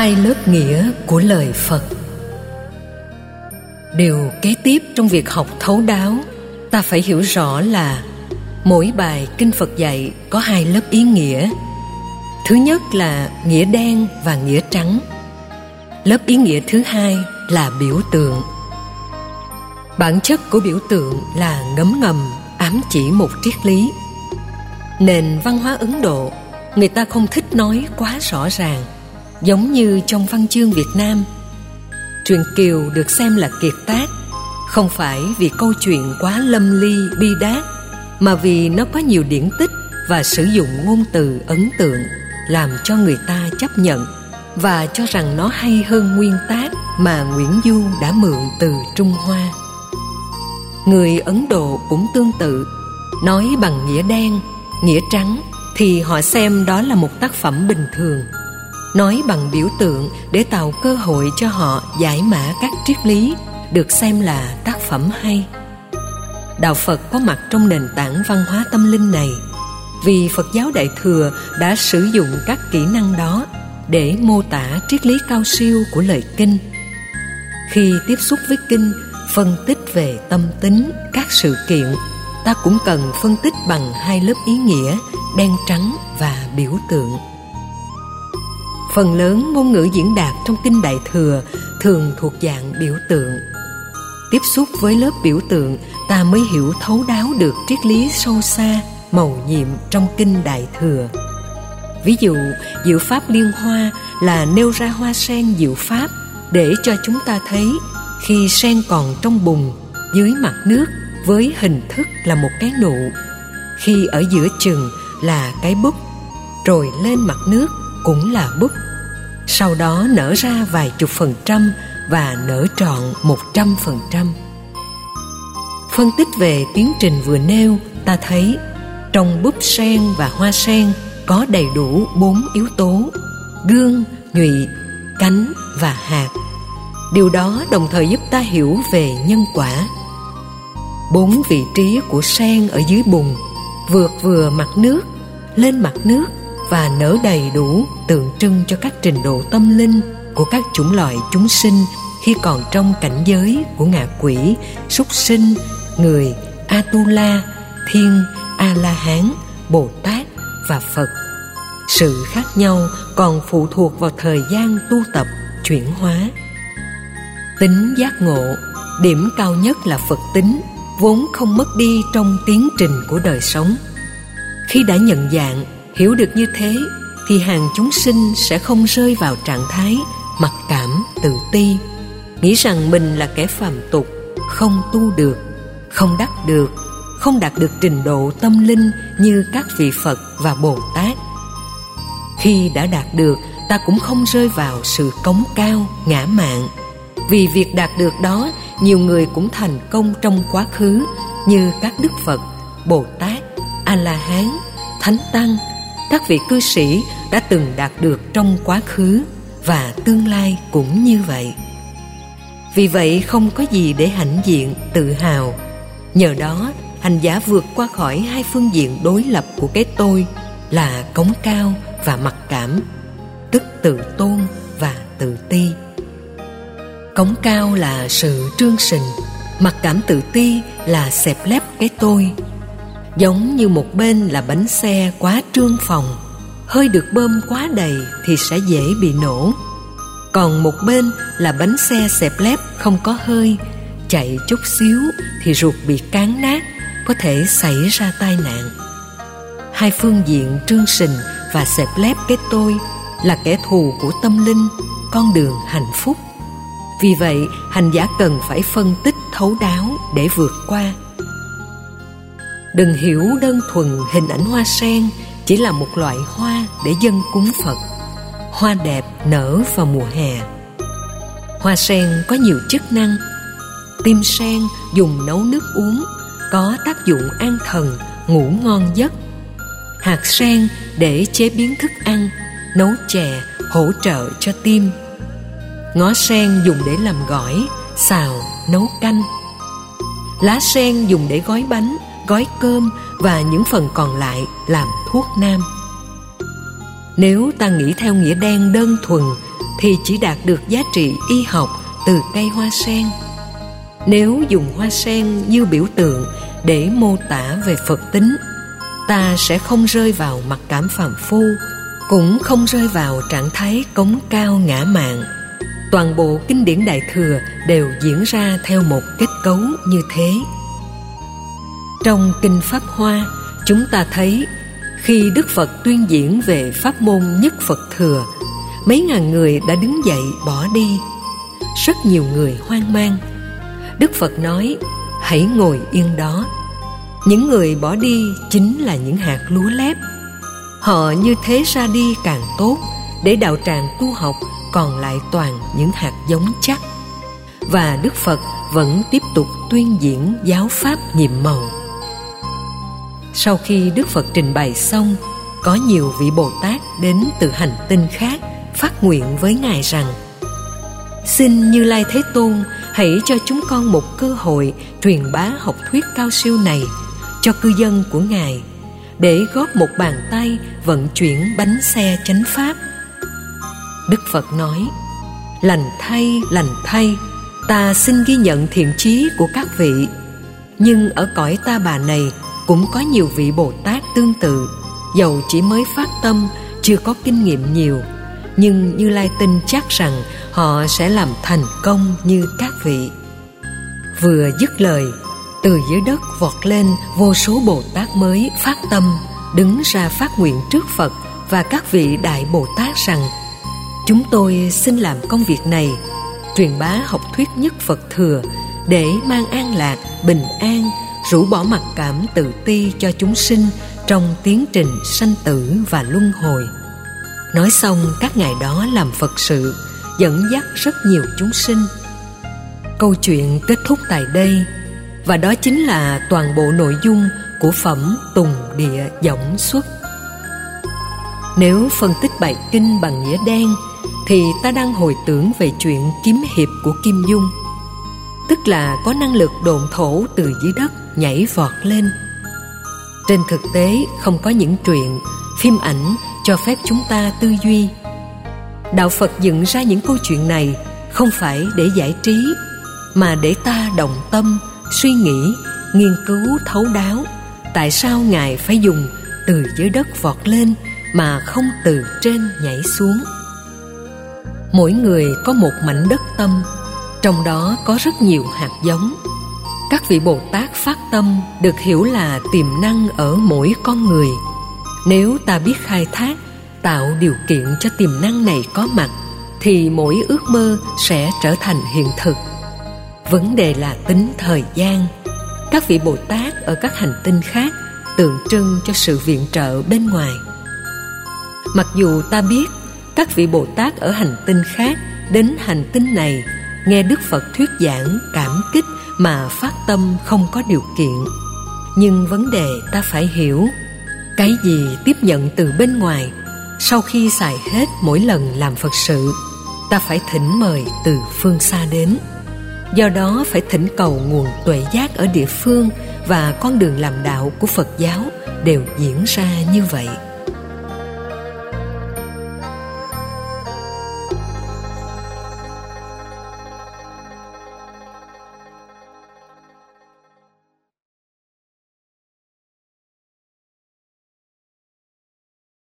hai lớp nghĩa của lời phật. Điều kế tiếp trong việc học thấu đáo, ta phải hiểu rõ là mỗi bài kinh phật dạy có hai lớp ý nghĩa. Thứ nhất là nghĩa đen và nghĩa trắng. Lớp ý nghĩa thứ hai là biểu tượng. Bản chất của biểu tượng là ngấm ngầm, ám chỉ một triết lý. Nền văn hóa ấn độ, người ta không thích nói quá rõ ràng giống như trong văn chương việt nam truyện kiều được xem là kiệt tác không phải vì câu chuyện quá lâm ly bi đát mà vì nó có nhiều điển tích và sử dụng ngôn từ ấn tượng làm cho người ta chấp nhận và cho rằng nó hay hơn nguyên tác mà Nguyễn Du đã mượn từ Trung Hoa. Người Ấn Độ cũng tương tự, nói bằng nghĩa đen, nghĩa trắng thì họ xem đó là một tác phẩm bình thường. Nói bằng biểu tượng để tạo cơ hội cho họ giải mã các triết lý được xem là tác phẩm hay. Đạo Phật có mặt trong nền tảng văn hóa tâm linh này vì Phật giáo Đại Thừa đã sử dụng các kỹ năng đó để mô tả triết lý cao siêu của lời kinh. Khi tiếp xúc với kinh, phân tích về tâm tính, các sự kiện, ta cũng cần phân tích bằng hai lớp ý nghĩa đen trắng và biểu tượng. Phần lớn ngôn ngữ diễn đạt trong kinh Đại Thừa thường thuộc dạng biểu tượng. Tiếp xúc với lớp biểu tượng, ta mới hiểu thấu đáo được triết lý sâu xa, màu nhiệm trong kinh Đại Thừa. Ví dụ, diệu pháp liên hoa là nêu ra hoa sen diệu pháp để cho chúng ta thấy khi sen còn trong bùn dưới mặt nước với hình thức là một cái nụ khi ở giữa chừng là cái búp rồi lên mặt nước cũng là búp sau đó nở ra vài chục phần trăm và nở trọn một trăm phần trăm. Phân tích về tiến trình vừa nêu, ta thấy trong búp sen và hoa sen có đầy đủ bốn yếu tố gương nhụy cánh và hạt. Điều đó đồng thời giúp ta hiểu về nhân quả. Bốn vị trí của sen ở dưới bùn, vượt vừa mặt nước, lên mặt nước và nở đầy đủ tượng trưng cho các trình độ tâm linh của các chủng loại chúng sinh khi còn trong cảnh giới của ngạ quỷ, súc sinh, người, Atula, thiên, A-la-hán, Bồ Tát và Phật. Sự khác nhau còn phụ thuộc vào thời gian tu tập, chuyển hóa. Tính giác ngộ, điểm cao nhất là Phật tính, vốn không mất đi trong tiến trình của đời sống. Khi đã nhận dạng, hiểu được như thế, thì hàng chúng sinh sẽ không rơi vào trạng thái mặc cảm, tự ti, nghĩ rằng mình là kẻ phàm tục, không tu được, không đắc được không đạt được trình độ tâm linh như các vị Phật và Bồ Tát. Khi đã đạt được, ta cũng không rơi vào sự cống cao, ngã mạn. Vì việc đạt được đó, nhiều người cũng thành công trong quá khứ như các Đức Phật, Bồ Tát, A-la-hán, Thánh Tăng, các vị cư sĩ đã từng đạt được trong quá khứ và tương lai cũng như vậy. Vì vậy không có gì để hãnh diện, tự hào. Nhờ đó hành giả vượt qua khỏi hai phương diện đối lập của cái tôi là cống cao và mặc cảm tức tự tôn và tự ti cống cao là sự trương sình mặc cảm tự ti là xẹp lép cái tôi giống như một bên là bánh xe quá trương phòng, hơi được bơm quá đầy thì sẽ dễ bị nổ. Còn một bên là bánh xe xẹp lép không có hơi, chạy chút xíu thì ruột bị cán nát, có thể xảy ra tai nạn. Hai phương diện trương sình và xẹp lép cái tôi là kẻ thù của tâm linh, con đường hạnh phúc. Vì vậy, hành giả cần phải phân tích thấu đáo để vượt qua đừng hiểu đơn thuần hình ảnh hoa sen chỉ là một loại hoa để dân cúng phật hoa đẹp nở vào mùa hè hoa sen có nhiều chức năng tim sen dùng nấu nước uống có tác dụng an thần, ngủ ngon giấc. Hạt sen để chế biến thức ăn, nấu chè, hỗ trợ cho tim. Ngó sen dùng để làm gỏi, xào, nấu canh. Lá sen dùng để gói bánh, gói cơm và những phần còn lại làm thuốc nam. Nếu ta nghĩ theo nghĩa đen đơn thuần, thì chỉ đạt được giá trị y học từ cây hoa sen. Nếu dùng hoa sen như biểu tượng để mô tả về phật tính, ta sẽ không rơi vào mặc cảm phàm phu, cũng không rơi vào trạng thái cống cao ngã mạn. Toàn bộ kinh điển đại thừa đều diễn ra theo một kết cấu như thế trong kinh pháp hoa, chúng ta thấy khi đức phật tuyên diễn về pháp môn nhất phật thừa, mấy ngàn người đã đứng dậy bỏ đi. Rất nhiều người hoang mang. Đức phật nói, hãy ngồi yên đó. Những người bỏ đi chính là những hạt lúa lép. Họ như thế ra đi càng tốt, để đạo tràng tu học còn lại toàn những hạt giống chắc. Và đức phật vẫn tiếp tục tuyên diễn giáo pháp nhiệm màu sau khi đức phật trình bày xong, có nhiều vị bồ tát đến từ hành tinh khác phát nguyện với ngài rằng, xin như lai thế tôn, hãy cho chúng con một cơ hội truyền bá học thuyết cao siêu này cho cư dân của ngài, để góp một bàn tay vận chuyển bánh xe chánh pháp. Đức phật nói, lành thay lành thay, ta xin ghi nhận thiện chí của các vị, nhưng ở cõi ta bà này cũng có nhiều vị bồ tát tương tự. Dầu chỉ mới phát tâm, chưa có kinh nghiệm nhiều. Nhưng như lai tin chắc rằng họ sẽ làm thành công như các vị. Vừa dứt lời, từ dưới đất vọt lên vô số bồ tát mới phát tâm, đứng ra phát nguyện trước phật và các vị đại bồ tát rằng, chúng tôi xin làm công việc này, truyền bá học thuyết nhất phật thừa để mang an lạc, bình an rũ bỏ mặc cảm tự ti cho chúng sinh trong tiến trình sanh tử và luân hồi. Nói xong, các ngài đó làm phật sự, dẫn dắt rất nhiều chúng sinh. Câu chuyện kết thúc tại đây, và đó chính là toàn bộ nội dung của phẩm tùng địa giọng xuất. Nếu phân tích bài kinh bằng nghĩa đen, thì ta đang hồi tưởng về chuyện kiếm hiệp của kim dung tức là có năng lực độn thổ từ dưới đất nhảy vọt lên. Trên thực tế, không có những truyện, phim ảnh cho phép chúng ta tư duy. Đạo phật dựng ra những câu chuyện này không phải để giải trí, mà để ta động tâm, suy nghĩ, nghiên cứu, thấu đáo tại sao ngài phải dùng từ dưới đất vọt lên mà không từ trên nhảy xuống. Mỗi người có một mảnh đất tâm trong đó có rất nhiều hạt giống. Các vị bồ tát phát tâm được hiểu là tiềm năng ở mỗi con người. Nếu ta biết khai thác, tạo điều kiện cho tiềm năng này có mặt, thì mỗi ước mơ sẽ trở thành hiện thực. Vấn đề là tính thời gian. Các vị bồ tát ở các hành tinh khác tượng trưng cho sự viện trợ bên ngoài. Mặc dù ta biết các vị bồ tát ở hành tinh khác đến hành tinh này nghe đức phật thuyết giảng cảm kích mà phát tâm không có điều kiện. Nhưng vấn đề ta phải hiểu, cái gì tiếp nhận từ bên ngoài, sau khi xài hết mỗi lần làm phật sự, ta phải thỉnh mời từ phương xa đến. Do đó phải thỉnh cầu nguồn tuệ giác ở địa phương và con đường làm đạo của phật giáo đều diễn ra như vậy.